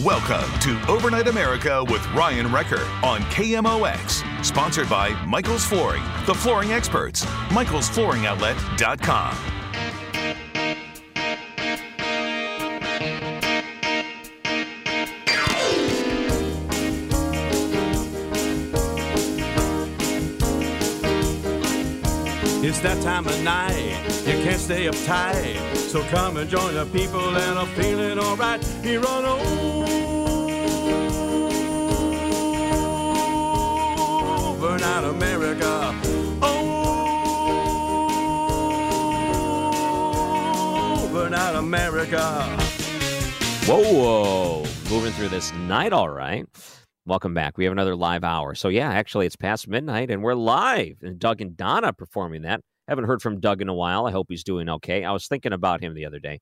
Welcome to Overnight America with Ryan Recker on KMOX. Sponsored by Michael's Flooring, the flooring experts. Michael'sFlooringOutlet.com. It's that time of night, you can't stay uptight. So come and join the people and I'm feeling alright here on Overnight America. Overnight America. Whoa, whoa. Moving through this night, all right. Welcome back. We have another live hour. So, yeah, actually, it's past midnight and we're live. And Doug and Donna performing that. Haven't heard from Doug in a while. I hope he's doing okay. I was thinking about him the other day.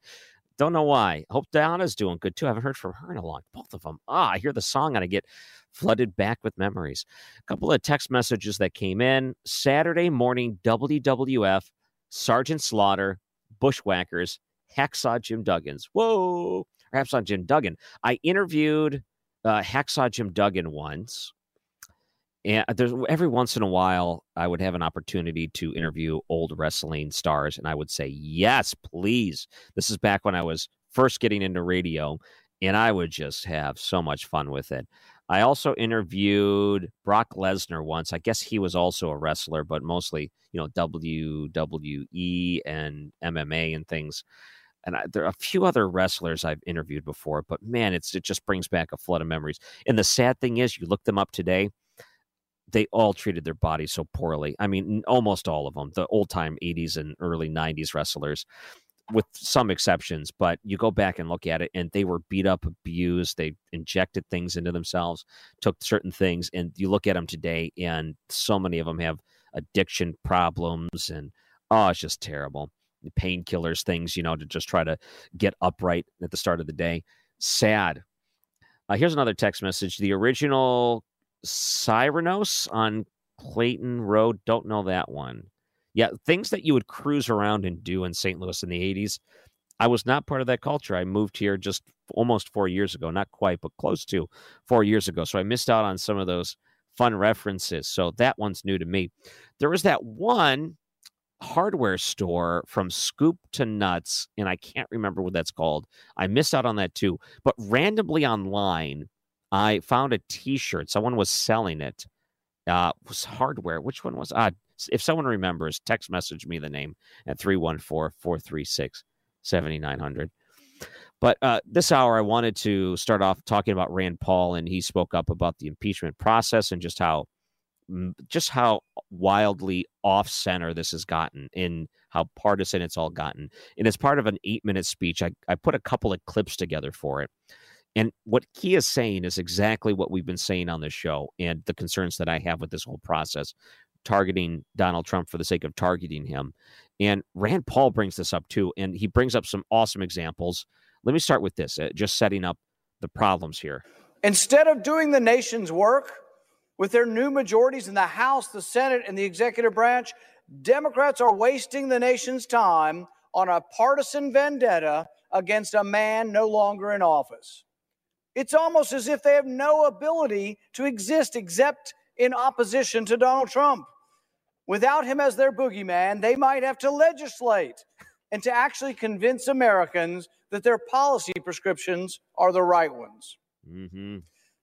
Don't know why. Hope Donna's doing good too. I haven't heard from her in a long. Both of them. Ah, I hear the song and I get flooded back with memories. A couple of text messages that came in. Saturday morning WWF, Sergeant Slaughter, Bushwhackers, Hacksaw Jim Duggins. Whoa. Hacksaw Jim Duggan. I interviewed uh, Hacksaw Jim Duggan once. And there's every once in a while, I would have an opportunity to interview old wrestling stars, and I would say, Yes, please. This is back when I was first getting into radio, and I would just have so much fun with it. I also interviewed Brock Lesnar once. I guess he was also a wrestler, but mostly, you know, WWE and MMA and things. And I, there are a few other wrestlers I've interviewed before, but man, it's it just brings back a flood of memories. And the sad thing is, you look them up today, they all treated their bodies so poorly. I mean, almost all of them, the old time 80s and early 90s wrestlers, with some exceptions. But you go back and look at it, and they were beat up, abused. They injected things into themselves, took certain things. And you look at them today, and so many of them have addiction problems. And oh, it's just terrible. Painkillers, things, you know, to just try to get upright at the start of the day. Sad. Uh, here's another text message. The original Cyranos on Clayton Road. Don't know that one. Yeah, things that you would cruise around and do in St. Louis in the 80s. I was not part of that culture. I moved here just almost four years ago, not quite, but close to four years ago. So I missed out on some of those fun references. So that one's new to me. There was that one hardware store from Scoop to Nuts, and I can't remember what that's called. I missed out on that too. But randomly online, I found a T-shirt. Someone was selling it. Uh, was hardware. Which one was? Uh, if someone remembers, text message me the name at 314-436-7900. But uh, this hour, I wanted to start off talking about Rand Paul, and he spoke up about the impeachment process and just how just how wildly off center this has gotten in how partisan it's all gotten. And as part of an eight minute speech, I, I put a couple of clips together for it. And what he is saying is exactly what we've been saying on this show and the concerns that I have with this whole process, targeting Donald Trump for the sake of targeting him. And Rand Paul brings this up too, and he brings up some awesome examples. Let me start with this, uh, just setting up the problems here. Instead of doing the nation's work with their new majorities in the House, the Senate, and the executive branch, Democrats are wasting the nation's time on a partisan vendetta against a man no longer in office. It's almost as if they have no ability to exist except in opposition to Donald Trump. Without him as their boogeyman, they might have to legislate and to actually convince Americans that their policy prescriptions are the right ones. Mm-hmm.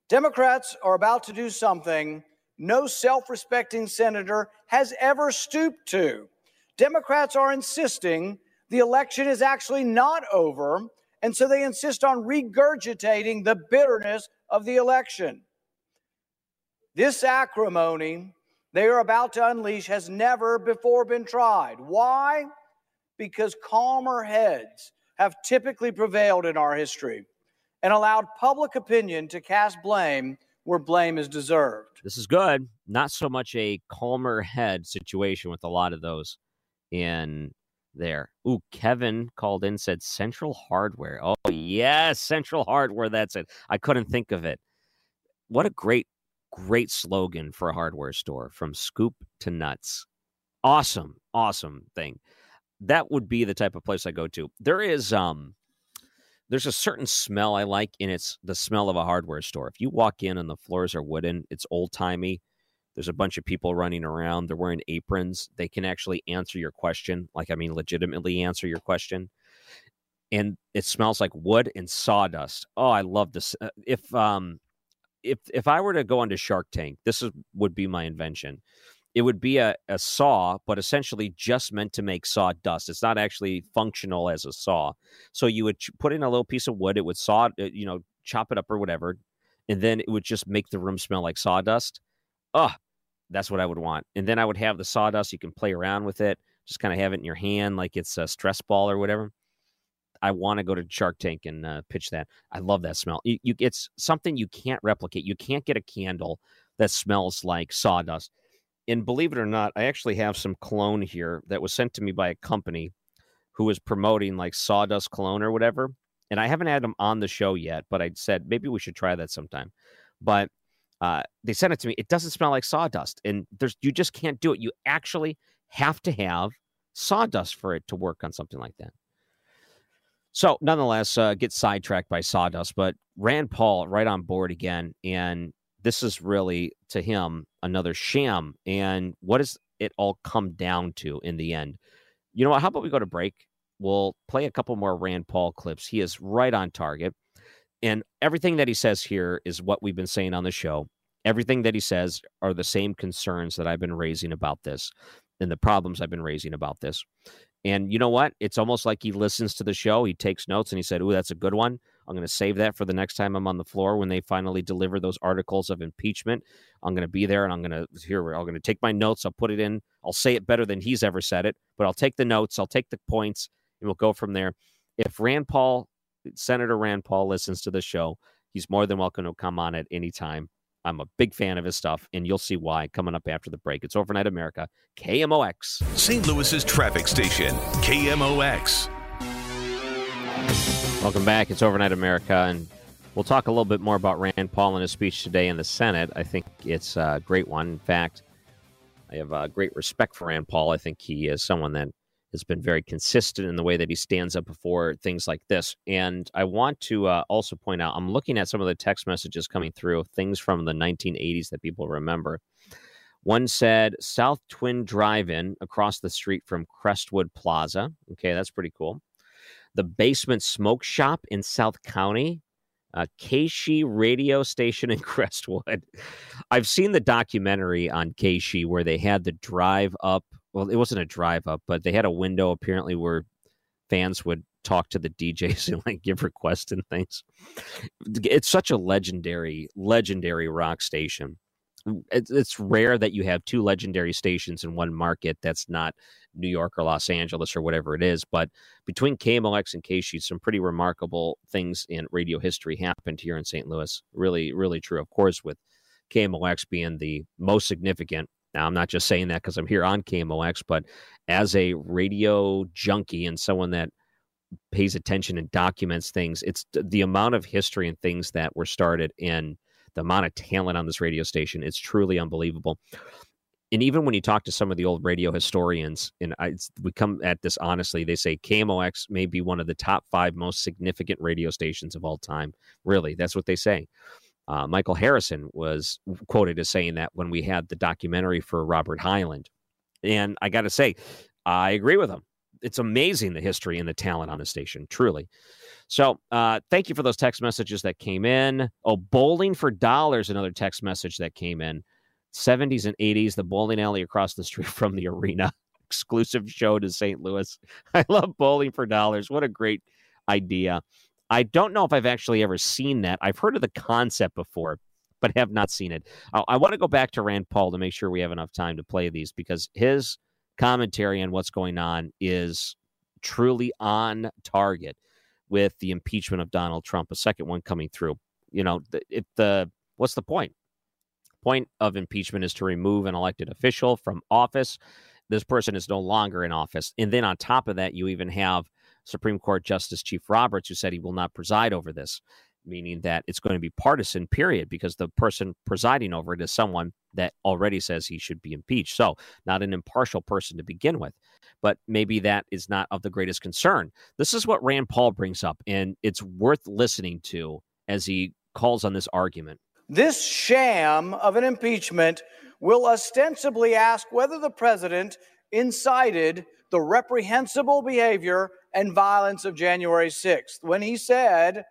Democrats are about to do something no self respecting senator has ever stooped to. Democrats are insisting the election is actually not over and so they insist on regurgitating the bitterness of the election. This acrimony they are about to unleash has never before been tried. Why? Because calmer heads have typically prevailed in our history. and allowed public opinion to cast blame where blame is deserved. This is good. Not so much a calmer head situation with a lot of those in there. Ooh, Kevin called in said Central Hardware. Oh yes, Central Hardware. That's it. I couldn't think of it. What a great, great slogan for a hardware store from scoop to nuts. Awesome, awesome thing. That would be the type of place I go to. There is um there's a certain smell I like, and it's the smell of a hardware store. If you walk in and the floors are wooden, it's old timey. There's a bunch of people running around. They're wearing aprons. They can actually answer your question. Like, I mean, legitimately answer your question. And it smells like wood and sawdust. Oh, I love this. Uh, if um, if if I were to go onto Shark Tank, this is, would be my invention. It would be a, a saw, but essentially just meant to make sawdust. It's not actually functional as a saw. So you would put in a little piece of wood. It would saw, uh, you know, chop it up or whatever, and then it would just make the room smell like sawdust. Oh, that's what I would want. And then I would have the sawdust. You can play around with it, just kind of have it in your hand like it's a stress ball or whatever. I want to go to Shark Tank and uh, pitch that. I love that smell. You, you, it's something you can't replicate. You can't get a candle that smells like sawdust. And believe it or not, I actually have some cologne here that was sent to me by a company who was promoting like sawdust cologne or whatever. And I haven't had them on the show yet, but I said maybe we should try that sometime. But uh, they sent it to me. It doesn't smell like sawdust, and there's you just can't do it. You actually have to have sawdust for it to work on something like that. So, nonetheless, uh, get sidetracked by sawdust, but Rand Paul right on board again, and this is really to him another sham. And what does it all come down to in the end? You know what? How about we go to break? We'll play a couple more Rand Paul clips. He is right on target. And everything that he says here is what we've been saying on the show. Everything that he says are the same concerns that I've been raising about this and the problems I've been raising about this. And you know what? It's almost like he listens to the show, he takes notes, and he said, Ooh, that's a good one. I'm going to save that for the next time I'm on the floor when they finally deliver those articles of impeachment. I'm going to be there and I'm going to here. I'm going to take my notes. I'll put it in. I'll say it better than he's ever said it, but I'll take the notes. I'll take the points, and we'll go from there. If Rand Paul Senator Rand Paul listens to the show, he's more than welcome to come on at any time. I'm a big fan of his stuff, and you'll see why coming up after the break. It's Overnight America, KMOX. St. Louis's traffic station, KMOX. Welcome back. It's Overnight America, and we'll talk a little bit more about Rand Paul and his speech today in the Senate. I think it's a great one. In fact, I have a great respect for Rand Paul. I think he is someone that has been very consistent in the way that he stands up before things like this. And I want to uh, also point out I'm looking at some of the text messages coming through, things from the 1980s that people remember. One said South Twin Drive In across the street from Crestwood Plaza. Okay, that's pretty cool. The Basement Smoke Shop in South County. Uh, KSHE radio station in Crestwood. I've seen the documentary on KSHE where they had the drive up well, it wasn't a drive up, but they had a window apparently where fans would talk to the DJs and like give requests and things. It's such a legendary, legendary rock station. It's rare that you have two legendary stations in one market that's not New York or Los Angeles or whatever it is. But between KMOX and KSHE, some pretty remarkable things in radio history happened here in St. Louis. Really, really true. Of course, with KMOX being the most significant now, I'm not just saying that because I'm here on KMOX, but as a radio junkie and someone that pays attention and documents things, it's the amount of history and things that were started in the amount of talent on this radio station. It's truly unbelievable. And even when you talk to some of the old radio historians, and I, we come at this honestly, they say KMOX may be one of the top five most significant radio stations of all time. Really, that's what they say. Uh, Michael Harrison was quoted as saying that when we had the documentary for Robert Hyland. And I got to say, I agree with him. It's amazing the history and the talent on the station, truly. So, uh, thank you for those text messages that came in. Oh, bowling for dollars, another text message that came in. 70s and 80s, the bowling alley across the street from the arena, exclusive show to St. Louis. I love bowling for dollars. What a great idea. I don't know if I've actually ever seen that. I've heard of the concept before, but have not seen it. I, I want to go back to Rand Paul to make sure we have enough time to play these because his commentary on what's going on is truly on target. with the impeachment of Donald Trump, a second one coming through. You know, if the what's the point? Point of impeachment is to remove an elected official from office. This person is no longer in office. And then on top of that, you even have Supreme Court Justice Chief Roberts, who said he will not preside over this, meaning that it's going to be partisan, period, because the person presiding over it is someone that already says he should be impeached. So, not an impartial person to begin with. But maybe that is not of the greatest concern. This is what Rand Paul brings up, and it's worth listening to as he calls on this argument. This sham of an impeachment will ostensibly ask whether the president incited the reprehensible behavior and violence of January 6th when he said,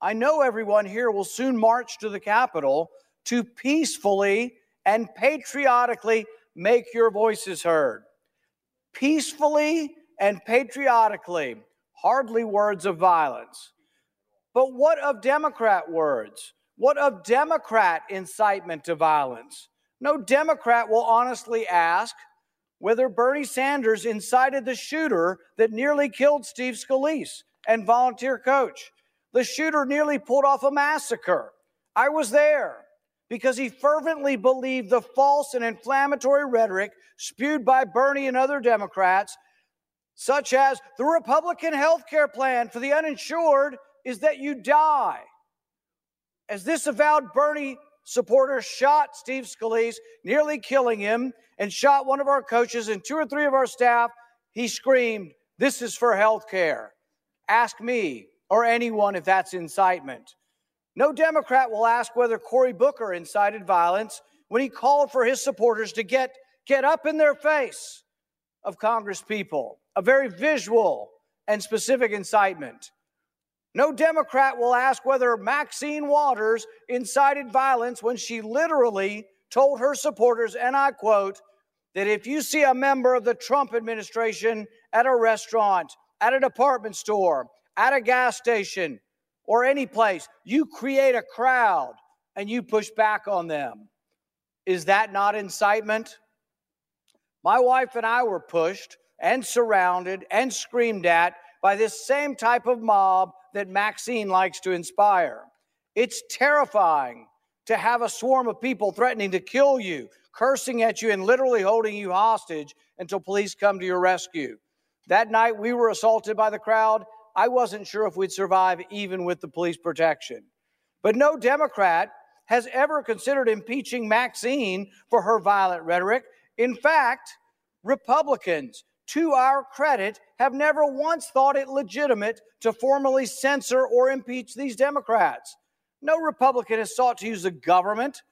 I know everyone here will soon march to the Capitol to peacefully and patriotically make your voices heard. Peacefully and patriotically, hardly words of violence. But what of Democrat words? What of Democrat incitement to violence? No Democrat will honestly ask whether Bernie Sanders incited the shooter that nearly killed Steve Scalise and volunteer coach. The shooter nearly pulled off a massacre. I was there because he fervently believed the false and inflammatory rhetoric spewed by Bernie and other Democrats, such as the Republican health care plan for the uninsured is that you die. As this avowed Bernie supporter shot Steve Scalise, nearly killing him, and shot one of our coaches and two or three of our staff, he screamed, This is for health care. Ask me or anyone if that's incitement. No Democrat will ask whether Cory Booker incited violence when he called for his supporters to get, get up in their face of Congress people, a very visual and specific incitement. No Democrat will ask whether Maxine Waters incited violence when she literally told her supporters, and I quote, that if you see a member of the Trump administration at a restaurant, at a department store, at a gas station, or any place, you create a crowd and you push back on them. Is that not incitement? My wife and I were pushed and surrounded and screamed at by this same type of mob that Maxine likes to inspire. It's terrifying to have a swarm of people threatening to kill you, cursing at you, and literally holding you hostage until police come to your rescue. That night, we were assaulted by the crowd. I wasn't sure if we'd survive even with the police protection. But no Democrat has ever considered impeaching Maxine for her violent rhetoric. In fact, Republicans, to our credit, have never once thought it legitimate to formally censor or impeach these Democrats. No Republican has sought to use the government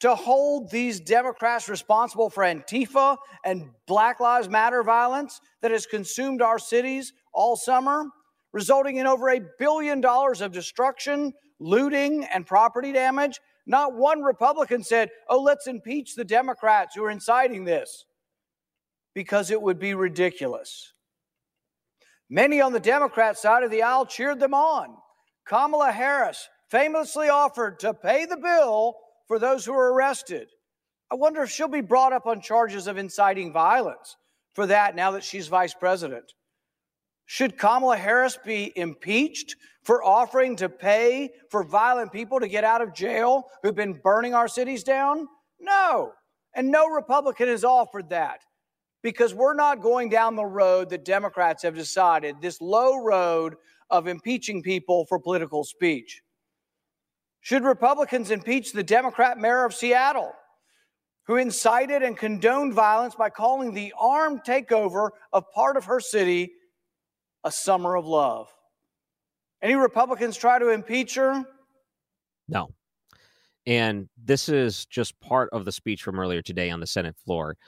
to hold these Democrats responsible for Antifa and Black Lives Matter violence that has consumed our cities all summer, resulting in over a billion dollars of destruction, looting, and property damage. Not one Republican said, oh, let's impeach the Democrats who are inciting this, because it would be ridiculous. Many on the Democrat side of the aisle cheered them on. Kamala Harris famously offered to pay the bill for those who were arrested. I wonder if she'll be brought up on charges of inciting violence for that now that she's vice president. Should Kamala Harris be impeached for offering to pay for violent people to get out of jail who've been burning our cities down? No. And no Republican has offered that because we're not going down the road that Democrats have decided, this low road of impeaching people for political speech. Should Republicans impeach the Democrat mayor of Seattle, who incited and condoned violence by calling the armed takeover of part of her city a summer of love? Any Republicans try to impeach her? No. And this is just part of the speech from earlier today on the Senate floor.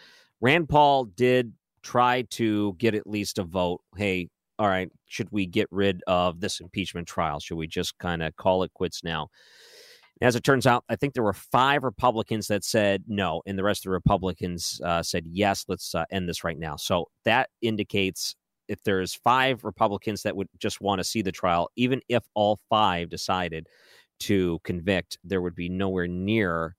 Rand Paul did try to get at least a vote. Hey, all right, should we get rid of this impeachment trial? Should we just kind of call it quits now? As it turns out, I think there were five Republicans that said no, and the rest of the Republicans uh, said yes. Let's uh, end this right now. So that indicates if there's five Republicans that would just want to see the trial, even if all five decided to convict, there would be nowhere near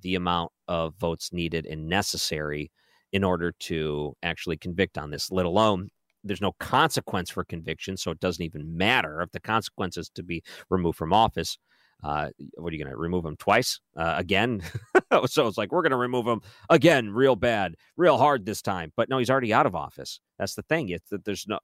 the amount of votes needed and necessary in order to actually convict on this, let alone there's no consequence for conviction, so it doesn't even matter if the consequence is to be removed from office. Uh, what are you going to remove him twice uh, again? so it's like we're going to remove him again, real bad, real hard this time. But no, he's already out of office. That's the thing. It's that there's no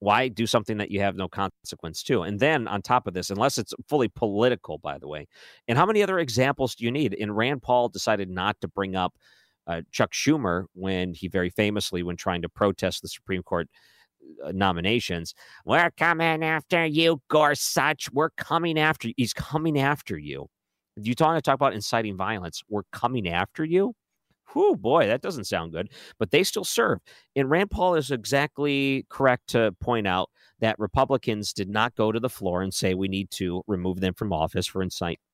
why do something that you have no consequence to? And then on top of this, unless it's fully political, by the way, and how many other examples do you need? And Rand Paul decided not to bring up uh, Chuck Schumer when he very famously, when trying to protest the Supreme Court uh, nominations, we're coming after you, Gorsuch. We're coming after you. He's coming after you. You want to talk about inciting violence? We're coming after you. Whew, boy, that doesn't sound good. But they still serve. And Rand Paul is exactly correct to point out that Republicans did not go to the floor and say we need to remove them from office for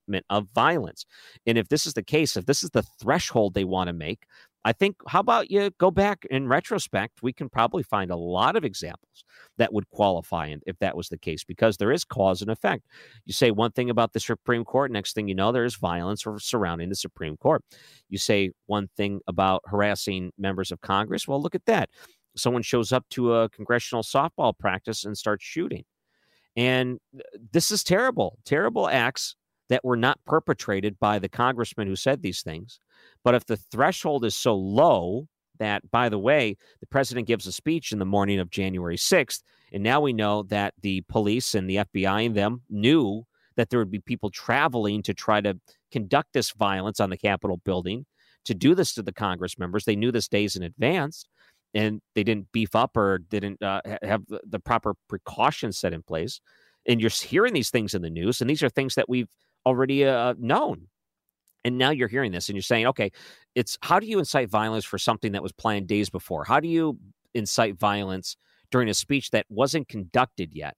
incitement of violence. And if this is the case, if this is the threshold they want to make, I think, how about you go back in retrospect? We can probably find a lot of examples that would qualify if that was the case, because there is cause and effect. You say one thing about the Supreme Court, next thing you know, there is violence surrounding the Supreme Court. You say one thing about harassing members of Congress, well, look at that. Someone shows up to a congressional softball practice and starts shooting. And uh, this is terrible, terrible acts that were not perpetrated by the congressman who said these things but if the threshold is so low that, by the way, the president gives a speech in the morning of January 6th, and now we know that the police and the FBI and them knew that there would be people traveling to try to conduct this violence on the Capitol building, to do this to the Congress members. They knew this days in advance, and they didn't beef up or didn't uh, have the proper precautions set in place. And you're hearing these things in the news, and these are things that we've already uh, known and now you're hearing this and you're saying, okay, it's how do you incite violence for something that was planned days before? How do you incite violence during a speech that wasn't conducted yet?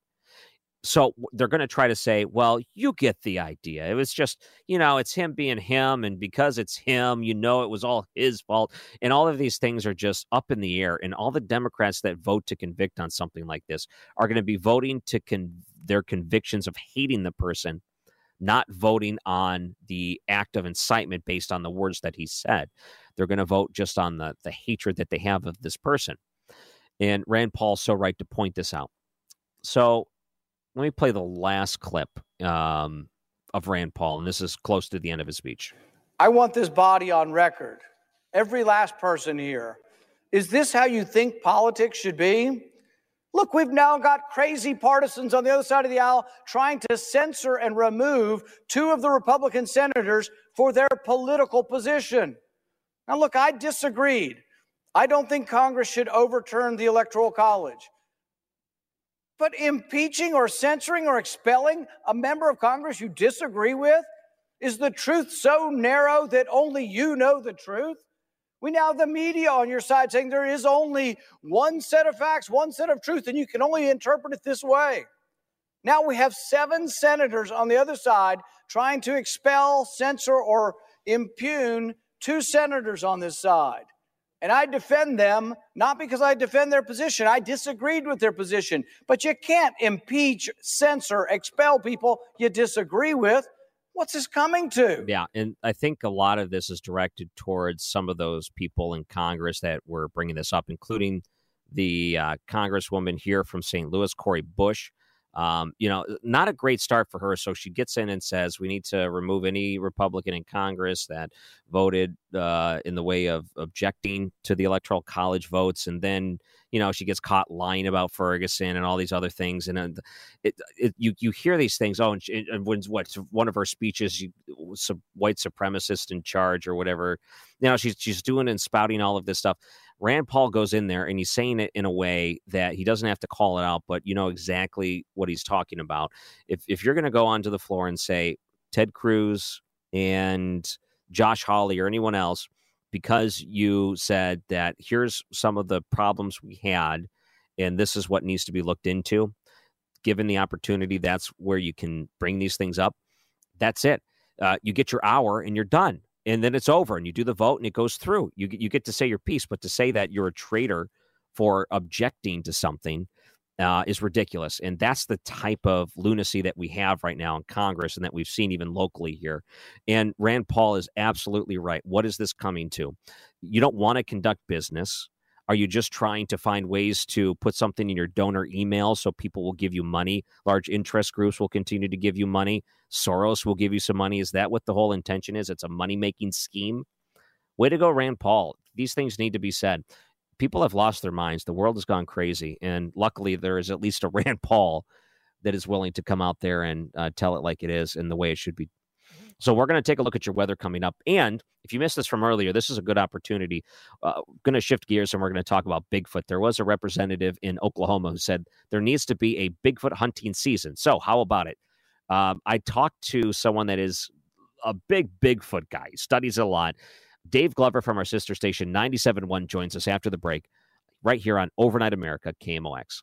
So they're going to try to say, well, you get the idea. It was just, you know, it's him being him. And because it's him, you know, it was all his fault. And all of these things are just up in the air. And all the Democrats that vote to convict on something like this are going to be voting to con- their convictions of hating the person not voting on the act of incitement based on the words that he said. They're going to vote just on the, the hatred that they have of this person. And Rand Paul's so right to point this out. So let me play the last clip um, of Rand Paul, and this is close to the end of his speech. I want this body on record. Every last person here. Is this how you think politics should be? Look, we've now got crazy partisans on the other side of the aisle trying to censor and remove two of the Republican senators for their political position. Now, look, I disagreed. I don't think Congress should overturn the Electoral College. But impeaching or censoring or expelling a member of Congress you disagree with? Is the truth so narrow that only you know the truth? We now have the media on your side saying there is only one set of facts, one set of truth, and you can only interpret it this way. Now we have seven senators on the other side trying to expel, censor, or impugn two senators on this side. And I defend them not because I defend their position. I disagreed with their position. But you can't impeach, censor, expel people you disagree with. What's this coming to? Yeah, and I think a lot of this is directed towards some of those people in Congress that were bringing this up, including the uh, Congresswoman here from St. Louis, Cori Bush. Um, you know, not a great start for her. So she gets in and says, we need to remove any Republican in Congress that voted uh, in the way of objecting to the Electoral College votes. And then you know she gets caught lying about Ferguson and all these other things, and uh, it, it you you hear these things. Oh, and, she, and when what one of her speeches, you, white supremacist in charge or whatever. You know she's she's doing and spouting all of this stuff. Rand Paul goes in there and he's saying it in a way that he doesn't have to call it out, but you know exactly what he's talking about. If if you're going to go onto the floor and say Ted Cruz and Josh Hawley or anyone else because you said that here's some of the problems we had and this is what needs to be looked into given the opportunity that's where you can bring these things up that's it uh, you get your hour and you're done and then it's over and you do the vote and it goes through you, you get to say your piece but to say that you're a traitor for objecting to something uh, is ridiculous. And that's the type of lunacy that we have right now in Congress and that we've seen even locally here. And Rand Paul is absolutely right. What is this coming to? You don't want to conduct business. Are you just trying to find ways to put something in your donor email so people will give you money? Large interest groups will continue to give you money. Soros will give you some money. Is that what the whole intention is? It's a money making scheme. Way to go, Rand Paul. These things need to be said. People have lost their minds. The world has gone crazy. And luckily, there is at least a Rand Paul that is willing to come out there and uh, tell it like it is and the way it should be so we're going to take a look at your weather coming up. And if you missed this from earlier, this is a good opportunity. Uh, going to shift gears and we're going to talk about Bigfoot. There was a representative in Oklahoma who said there needs to be a Bigfoot hunting season. So how about it? Um, I talked to someone that is a big Bigfoot guy, he studies a lot. Dave Glover from our sister station 97.1 joins us after the break right here on Overnight America KMOX.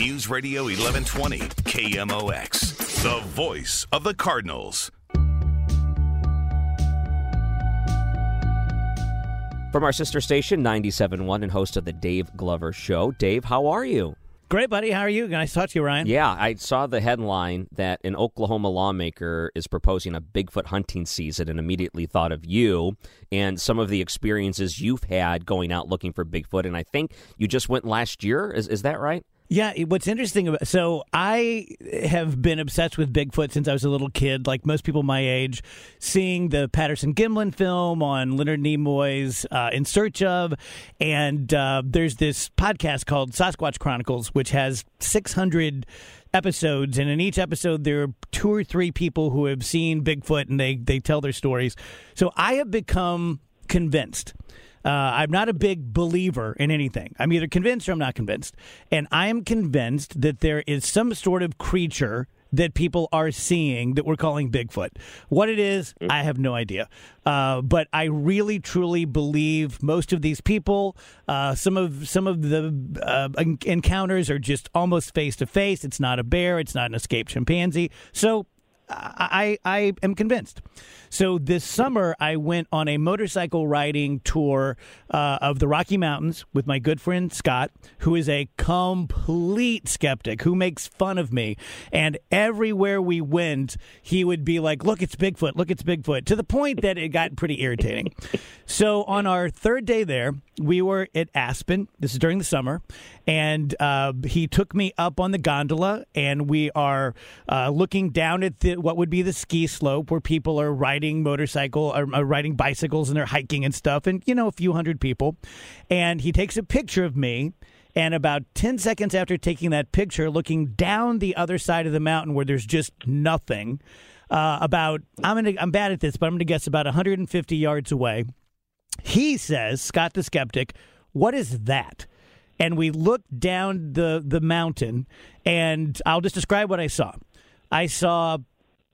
News Radio 1120, KMOX, the voice of the Cardinals. From our sister station, 97.1, and host of the Dave Glover Show. Dave, how are you? Great, buddy. How are you? Nice to talk to you, Ryan. Yeah, I saw the headline that an Oklahoma lawmaker is proposing a Bigfoot hunting season and immediately thought of you and some of the experiences you've had going out looking for Bigfoot. And I think you just went last year. Is, is that right? Yeah, what's interesting about so I have been obsessed with Bigfoot since I was a little kid, like most people my age. Seeing the Patterson Gimlin film on Leonard Nimoy's uh, In Search of, and uh, there's this podcast called Sasquatch Chronicles, which has 600 episodes, and in each episode there are two or three people who have seen Bigfoot, and they they tell their stories. So I have become convinced uh, I'm not a big believer in anything. I'm either convinced or I'm not convinced. And I am convinced that there is some sort of creature that people are seeing that we're calling Bigfoot. What it is. I have no idea. Uh, but I really, truly believe most of these people. Uh, some of some of the uh, encounters are just almost face to face. It's not a bear. It's not an escaped chimpanzee. So I I am convinced. So this summer, I went on a motorcycle riding tour uh, of the Rocky Mountains with my good friend Scott, who is a complete skeptic who makes fun of me. And everywhere we went, he would be like, "Look, it's Bigfoot! Look, it's Bigfoot!" To the point that it got pretty irritating. so on our third day there, we were at Aspen. This is during the summer, and uh, he took me up on the gondola, and we are uh, looking down at the, what would be the ski slope where people are riding motorcycle or uh, riding bicycles and they're hiking and stuff, and you know a few hundred people. And he takes a picture of me. And about 10 seconds after taking that picture, looking down the other side of the mountain where there's just nothing, uh, about, I'm, gonna, I'm bad at this, but I'm going to guess about 150 yards away, he says, Scott the Skeptic, what is that? And we look down the, the mountain, and I'll just describe what I saw. I saw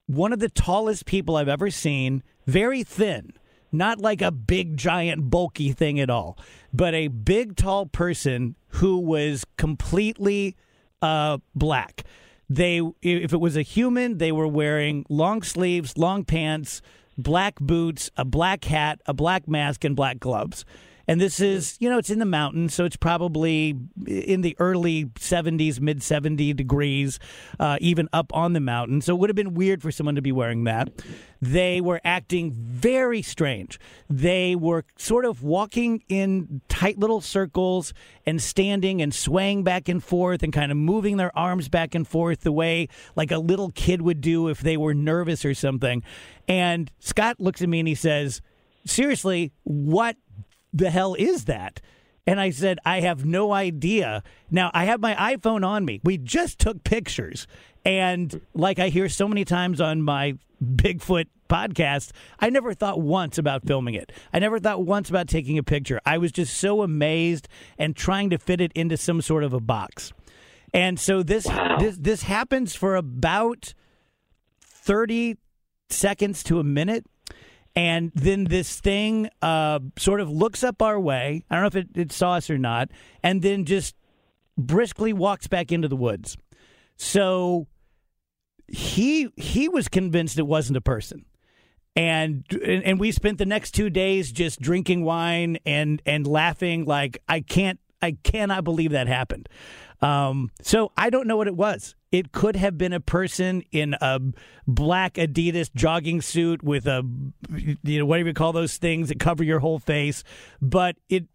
one of the tallest people I've ever seen, very thin, not like a big, giant, bulky thing at all, but a big, tall person who was completely uh, black. They, if it was a human, they were wearing long sleeves, long pants, black boots, a black hat, a black mask, and black gloves. And this is, you know, it's in the mountains, so it's probably in the early 70s, mid 70 degrees, uh, even up on the mountain. So it would have been weird for someone to be wearing that. They were acting very strange. They were sort of walking in tight little circles and standing and swaying back and forth and kind of moving their arms back and forth the way like a little kid would do if they were nervous or something. And Scott looks at me and he says, Seriously, what the hell is that? And I said, I have no idea. Now, I have my iPhone on me. We just took pictures. And like I hear so many times on my Bigfoot podcast, I never thought once about filming it. I never thought once about taking a picture. I was just so amazed and trying to fit it into some sort of a box. And so this wow. this this happens for about 30 seconds to a minute And then this thing uh, sort of looks up our way. I don't know if it, it saw us or not, and then just briskly walks back into the woods. So he he was convinced it wasn't a person. And, and we spent the next two days just drinking wine and and laughing like I can't I cannot believe that happened. Um, so I don't know what it was. It could have been a person in a black Adidas jogging suit with a you know whatever you call those things that cover your whole face, but it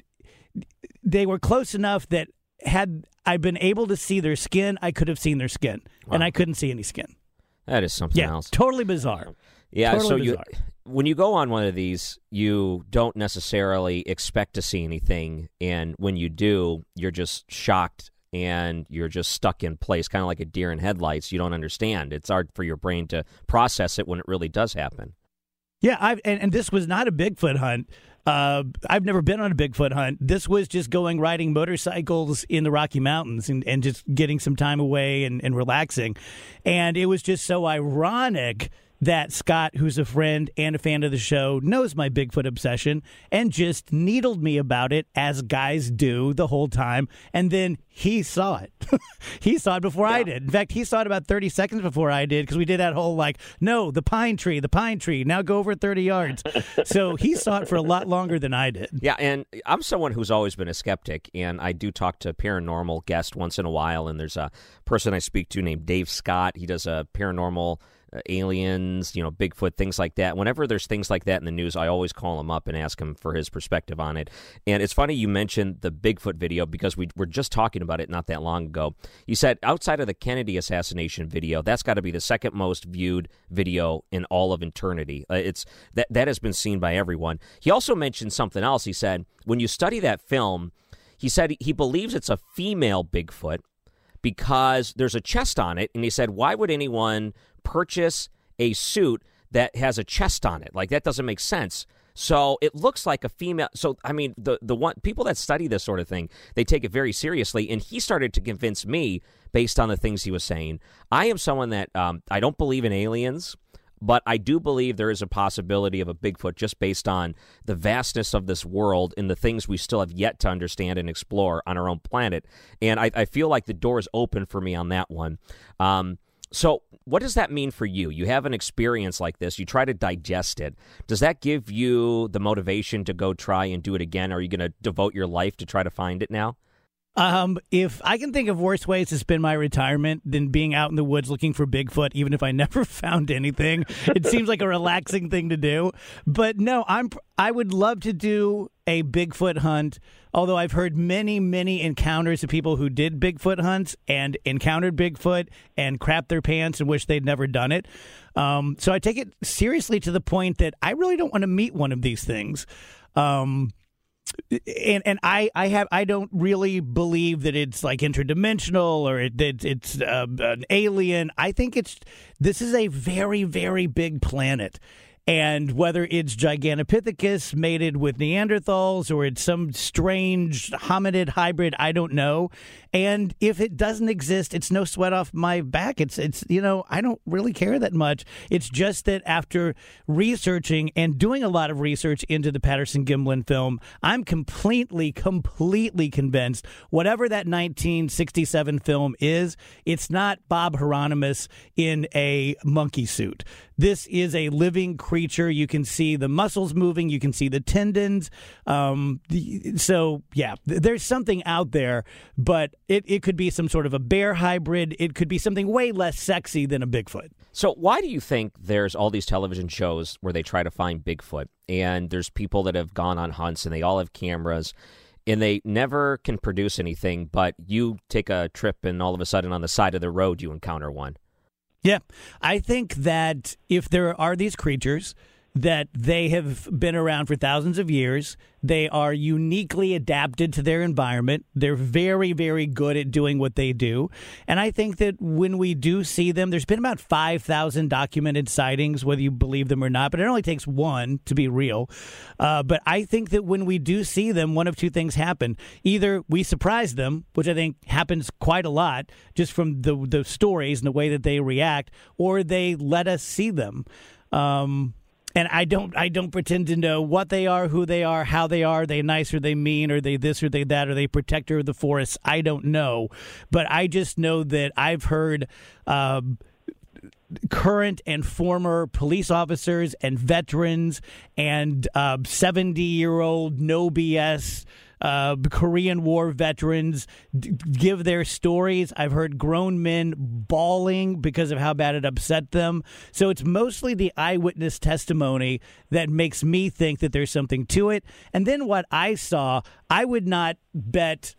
they were close enough that had I been able to see their skin, I could have seen their skin, wow. and I couldn't see any skin. That is something yeah, else. Totally bizarre. Yeah, totally so bizarre. you when you go on one of these, you don't necessarily expect to see anything, and when you do, you're just shocked and you're just stuck in place, kind of like a deer in headlights. You don't understand. It's hard for your brain to process it when it really does happen. Yeah, I've, and, and this was not a Bigfoot hunt. Uh, I've never been on a Bigfoot hunt. This was just going riding motorcycles in the Rocky Mountains and, and just getting some time away and, and relaxing. And it was just so ironic that Scott, who's a friend and a fan of the show, knows my Bigfoot obsession and just needled me about it as guys do the whole time. And then he saw it. he saw it before yeah. I did. In fact, he saw it about 30 seconds before I did because we did that whole like, no, the pine tree, the pine tree, now go over 30 yards. so he saw it for a lot longer than I did. Yeah. And I'm someone who's always been a skeptic, and I do talk to paranormal guests once in a while. And there's a person I speak to named Dave Scott. He does a paranormal aliens, you know, Bigfoot, things like that. Whenever there's things like that in the news, I always call him up and ask him for his perspective on it. And it's funny you mentioned the Bigfoot video because we were just talking about it not that long ago. You said outside of the Kennedy assassination video, that's got to be the second most viewed video in all of eternity. Uh, it's that that has been seen by everyone. He also mentioned something else. He said when you study that film, he said he believes it's a female Bigfoot because there's a chest on it. And he said, why would anyone purchase a suit that has a chest on it? Like, that doesn't make sense. So it looks like a female. So I mean, the the one people that study this sort of thing, they take it very seriously. And he started to convince me, based on the things he was saying. I am someone that um, I don't believe in aliens. But I do believe there is a possibility of a Bigfoot just based on the vastness of this world and the things we still have yet to understand and explore on our own planet. And I, I feel like the door is open for me on that one. Um, so, what does that mean for you? You have an experience like this, you try to digest it. Does that give you the motivation to go try and do it again? Are you going to devote your life to try to find it now? Um, if I can think of worse ways to spend my retirement than being out in the woods looking for Bigfoot, even if I never found anything, it seems like a relaxing thing to do. But no, I'm I would love to do a Bigfoot hunt. Although I've heard many, many encounters of people who did Bigfoot hunts and encountered Bigfoot and crapped their pants and wish they'd never done it. Um, so I take it seriously to the point that I really don't want to meet one of these things. Um, and and I I have I don't really believe that it's like interdimensional or it, it it's uh, an alien. I think it's this is a very very big planet and whether it's Gigantopithecus mated with Neanderthals or it's some strange hominid hybrid, I don't know. And if it doesn't exist, it's no sweat off my back. It's it's you know I don't really care that much. It's just that after researching and doing a lot of research into the Patterson Gimlin film, I'm completely completely convinced whatever that 1967 film is, it's not Bob Hieronymus in a monkey suit. This is a living creature. You can see the muscles moving. You can see the tendons. Um, the, so yeah, there's something out there, but it, it could be some sort of a bear hybrid. It could be something way less sexy than a Bigfoot. So why do you think there's all these television shows where they try to find Bigfoot and there's people that have gone on hunts and they all have cameras and they never can produce anything, but you take a trip and all of a sudden on the side of the road you encounter one? Yeah. I think that if there are these creatures that they have been around for thousands of years. They are uniquely adapted to their environment. They're very, very good at doing what they do. And I think that when we do see them, there's been about 5,000 documented sightings, whether you believe them or not, but it only takes one to be real. Uh, but I think that when we do see them, one of two things happen. Either we surprise them, which I think happens quite a lot just from the, the stories and the way that they react, or they let us see them. Um, and I don't I don't pretend to know what they are, who they are, how they are. Are they nice or they mean? Are they this or they that? Are they protector of the forest? I don't know, but I just know that I've heard. Uh, current and former police officers and veterans and 70 uh, year old no BS uh, Korean War veterans d- give their stories. I've heard grown men bawling because of how bad it upset them. So it's mostly the eyewitness testimony that makes me think that there's something to it. And then what I saw, I would not bet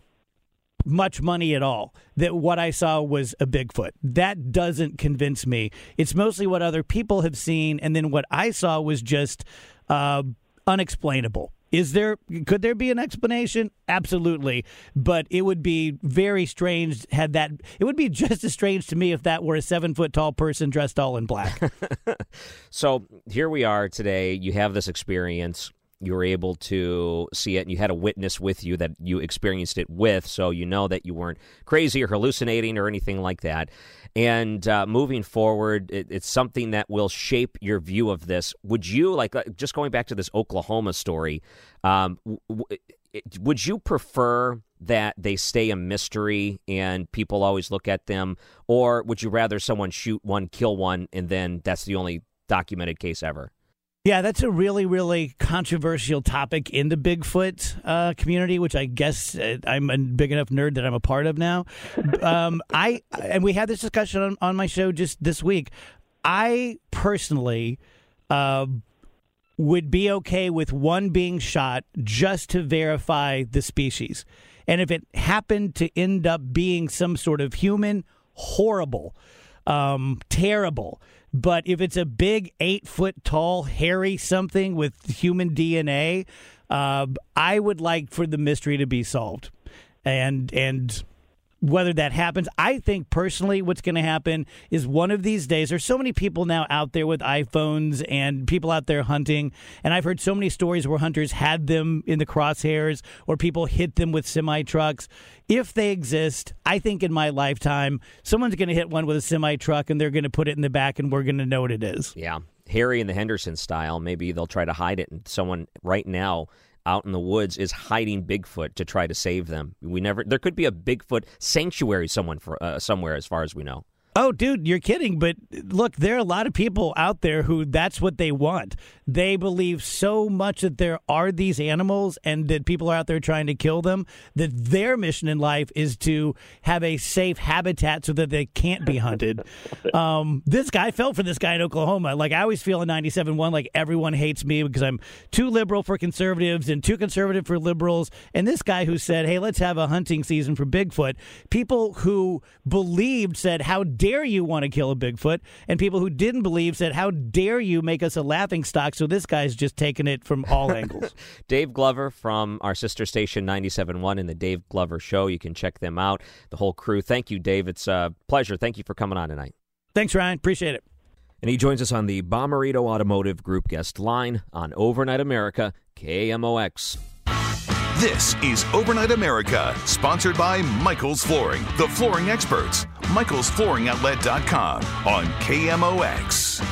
much money at all that what I saw was a Bigfoot. That doesn't convince me. It's mostly what other people have seen, and then what I saw was just uh, unexplainable. Is there could there be an explanation? Absolutely, but it would be very strange had that. It would be just as strange to me if that were a seven foot tall person dressed all in black. so here we are today. You have this experience. You were able to see it, and you had a witness with you that you experienced it with, so you know that you weren't crazy or hallucinating or anything like that. And uh, moving forward, it, it's something that will shape your view of this. Would you like uh, just going back to this Oklahoma story? Um, w- would you prefer that they stay a mystery and people always look at them, or would you rather someone shoot one, kill one, and then that's the only documented case ever? Yeah, that's a really, really controversial topic in the Bigfoot uh, community, which I guess uh, I'm a big enough nerd that I'm a part of now. um, I and we had this discussion on, on, my show just this week. I personally uh, would be okay with one being shot just to verify the species, and if it happened to end up being some sort of human, horrible, um, terrible but if it's a big eight foot tall, hairy something with human DNA, uh, I would like for the mystery to be solved. And and whether that happens. I think personally, what's going to happen is one of these days, there's so many people now out there with iPhones and people out there hunting. And I've heard so many stories where hunters had them in the crosshairs or people hit them with semi trucks. If they exist, I think in my lifetime, someone's going to hit one with a semi truck and they're going to put it in the back and we're going to know what it is. Yeah. Harry and the Henderson style, maybe they'll try to hide it. And someone right now out in the woods is hiding Bigfoot to try to save them. We never. There could be a Bigfoot sanctuary someone for uh, somewhere, as far as we know. Oh, dude, you're kidding. But look, there are a lot of people out there who that's what they want. They believe so much that there are these animals and that people are out there trying to kill them that their mission in life is to have a safe habitat so that they can't be hunted. um, this guy fell for this guy in Oklahoma. Like, I always feel in 97 1, like everyone hates me because I'm too liberal for conservatives and too conservative for liberals. And this guy who said, hey, let's have a hunting season for Bigfoot, people who believed said, how dare you want to kill a Bigfoot? And people who didn't believe said, How dare you make us a laughing stock? So this guy's just taking it from all angles. Dave Glover from our sister station 97.1 in the Dave Glover Show. You can check them out, the whole crew. Thank you, Dave. It's a pleasure. Thank you for coming on tonight. Thanks, Ryan. Appreciate it. And he joins us on the Bommarito Automotive Group guest line on Overnight America, KMOX. This is Overnight America, sponsored by Michael's Flooring, the flooring experts. Michael'sFlooringOutlet.com on KMOX.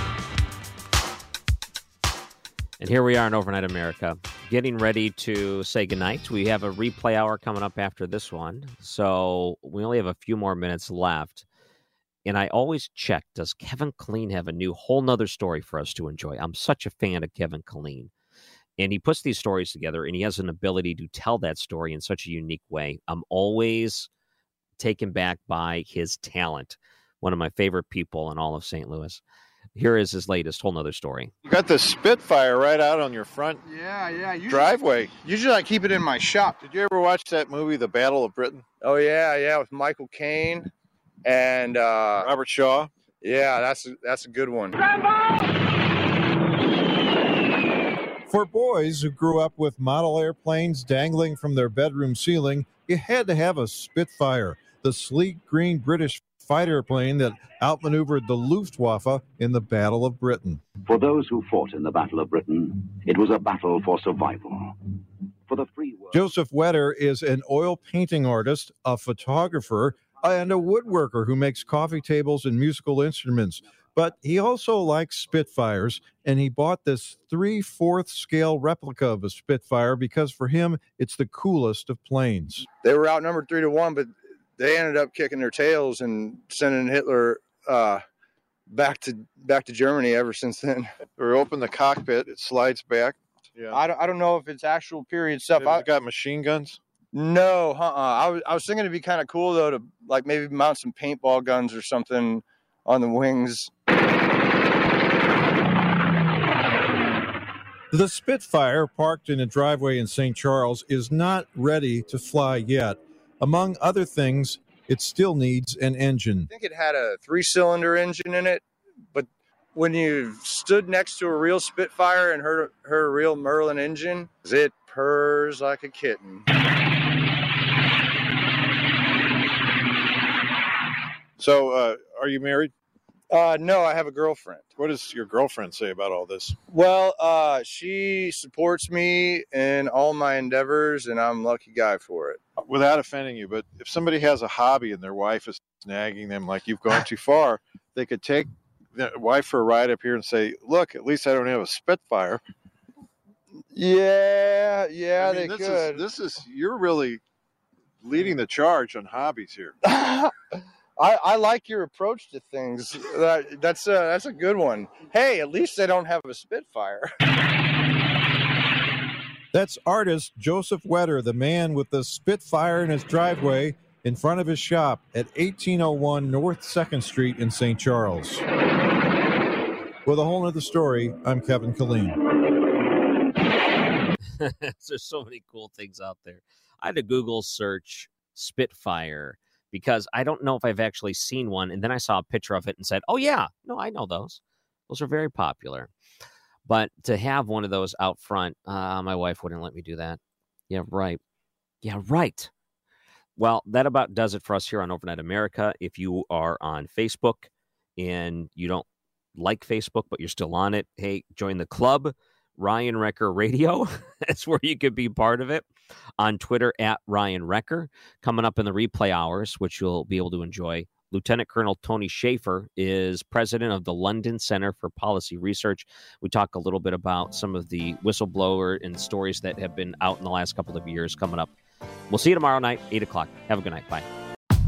And here we are in Overnight America, getting ready to say goodnight. We have a replay hour coming up after this one. So we only have a few more minutes left. And I always check does Kevin Killeen have a new whole nother story for us to enjoy? I'm such a fan of Kevin Killeen and he puts these stories together and he has an ability to tell that story in such a unique way. I'm always taken back by his talent one of my favorite people in all of st louis. Here is his latest whole nother story. You got the spitfire right out on your front yeah yeah usually, driveway. usually i keep it in my shop. Did you ever watch that movie the battle of britain? Oh yeah yeah with michael caine and uh, robert shaw? yeah that's that's a good one For boys who grew up with model airplanes dangling from their bedroom ceiling, you had to have a Spitfire, the sleek green British fighter plane that outmaneuvered the Luftwaffe in the Battle of Britain. For those who fought in the Battle of Britain, it was a battle for survival. For the free world. Joseph Wetter is an oil painting artist, a photographer, and a woodworker who makes coffee tables and musical instruments But he also likes Spitfires, and he bought this three fourth scale replica of a Spitfire because for him, it's the coolest of planes. They were outnumbered three to one, but they ended up kicking their tails and sending Hitler uh, back to back to Germany ever since then. we open the cockpit, it slides back. Yeah. I don't, I don't know if it's actual period stuff. I, you got machine guns? no, uh-uh. I was I was thinking it'd be kind of cool though to like maybe mount some paintball guns or something on the wings. The Spitfire, parked in a driveway in St. Charles, is not ready to fly yet. Among other things, it still needs an engine. I think it had a three cylinder engine in it, but when you stood next to a real Spitfire and heard heard a real Merlin engine, it purrs like a kitten. So, uh, are you married? Uh, no, I have a girlfriend. What does your girlfriend say about all this? Well, uh, she supports me in all my endeavors, and I'm a lucky guy for it. Without offending you, but if somebody has a hobby and their wife is nagging them like you've gone too far, they could take the wife for a ride up here and say, "Look, at least I don't have a Spitfire." Yeah, yeah, I mean, they this could. Is, this is you're really leading the charge on hobbies here. I, I like your approach to things. That, that's a, that's a good one. Hey, at least they don't have a Spitfire. That's artist Joseph Wetter, the man with the Spitfire in his driveway in front of his shop at 1801 North 2nd Street in St. Charles. With a whole other story, I'm Kevin Killeen. There's so many cool things out there. I had to Google search Spitfire because I don't know if I've actually seen one. And then I saw a picture of it and said, oh, yeah, no, I know those. Those are very popular. But to have one of those out front, uh, my wife wouldn't let me do that. Yeah, right. Yeah, right. Well, that about does it for us here on Overnight America. If you are on Facebook and you don't like Facebook, but you're still on it, hey, join the club, Ryan Wrecker Radio. That's where you could be part of it. On Twitter at Ryan Wrecker. Coming up in the replay hours, which you'll be able to enjoy. Lieutenant Colonel Tony Shaffer is president of the London Center for Policy Research. We talk a little bit about some of the whistleblower and stories that have been out in the last couple of years coming up. We'll see you tomorrow night, 8 o'clock. Have a good night. Bye.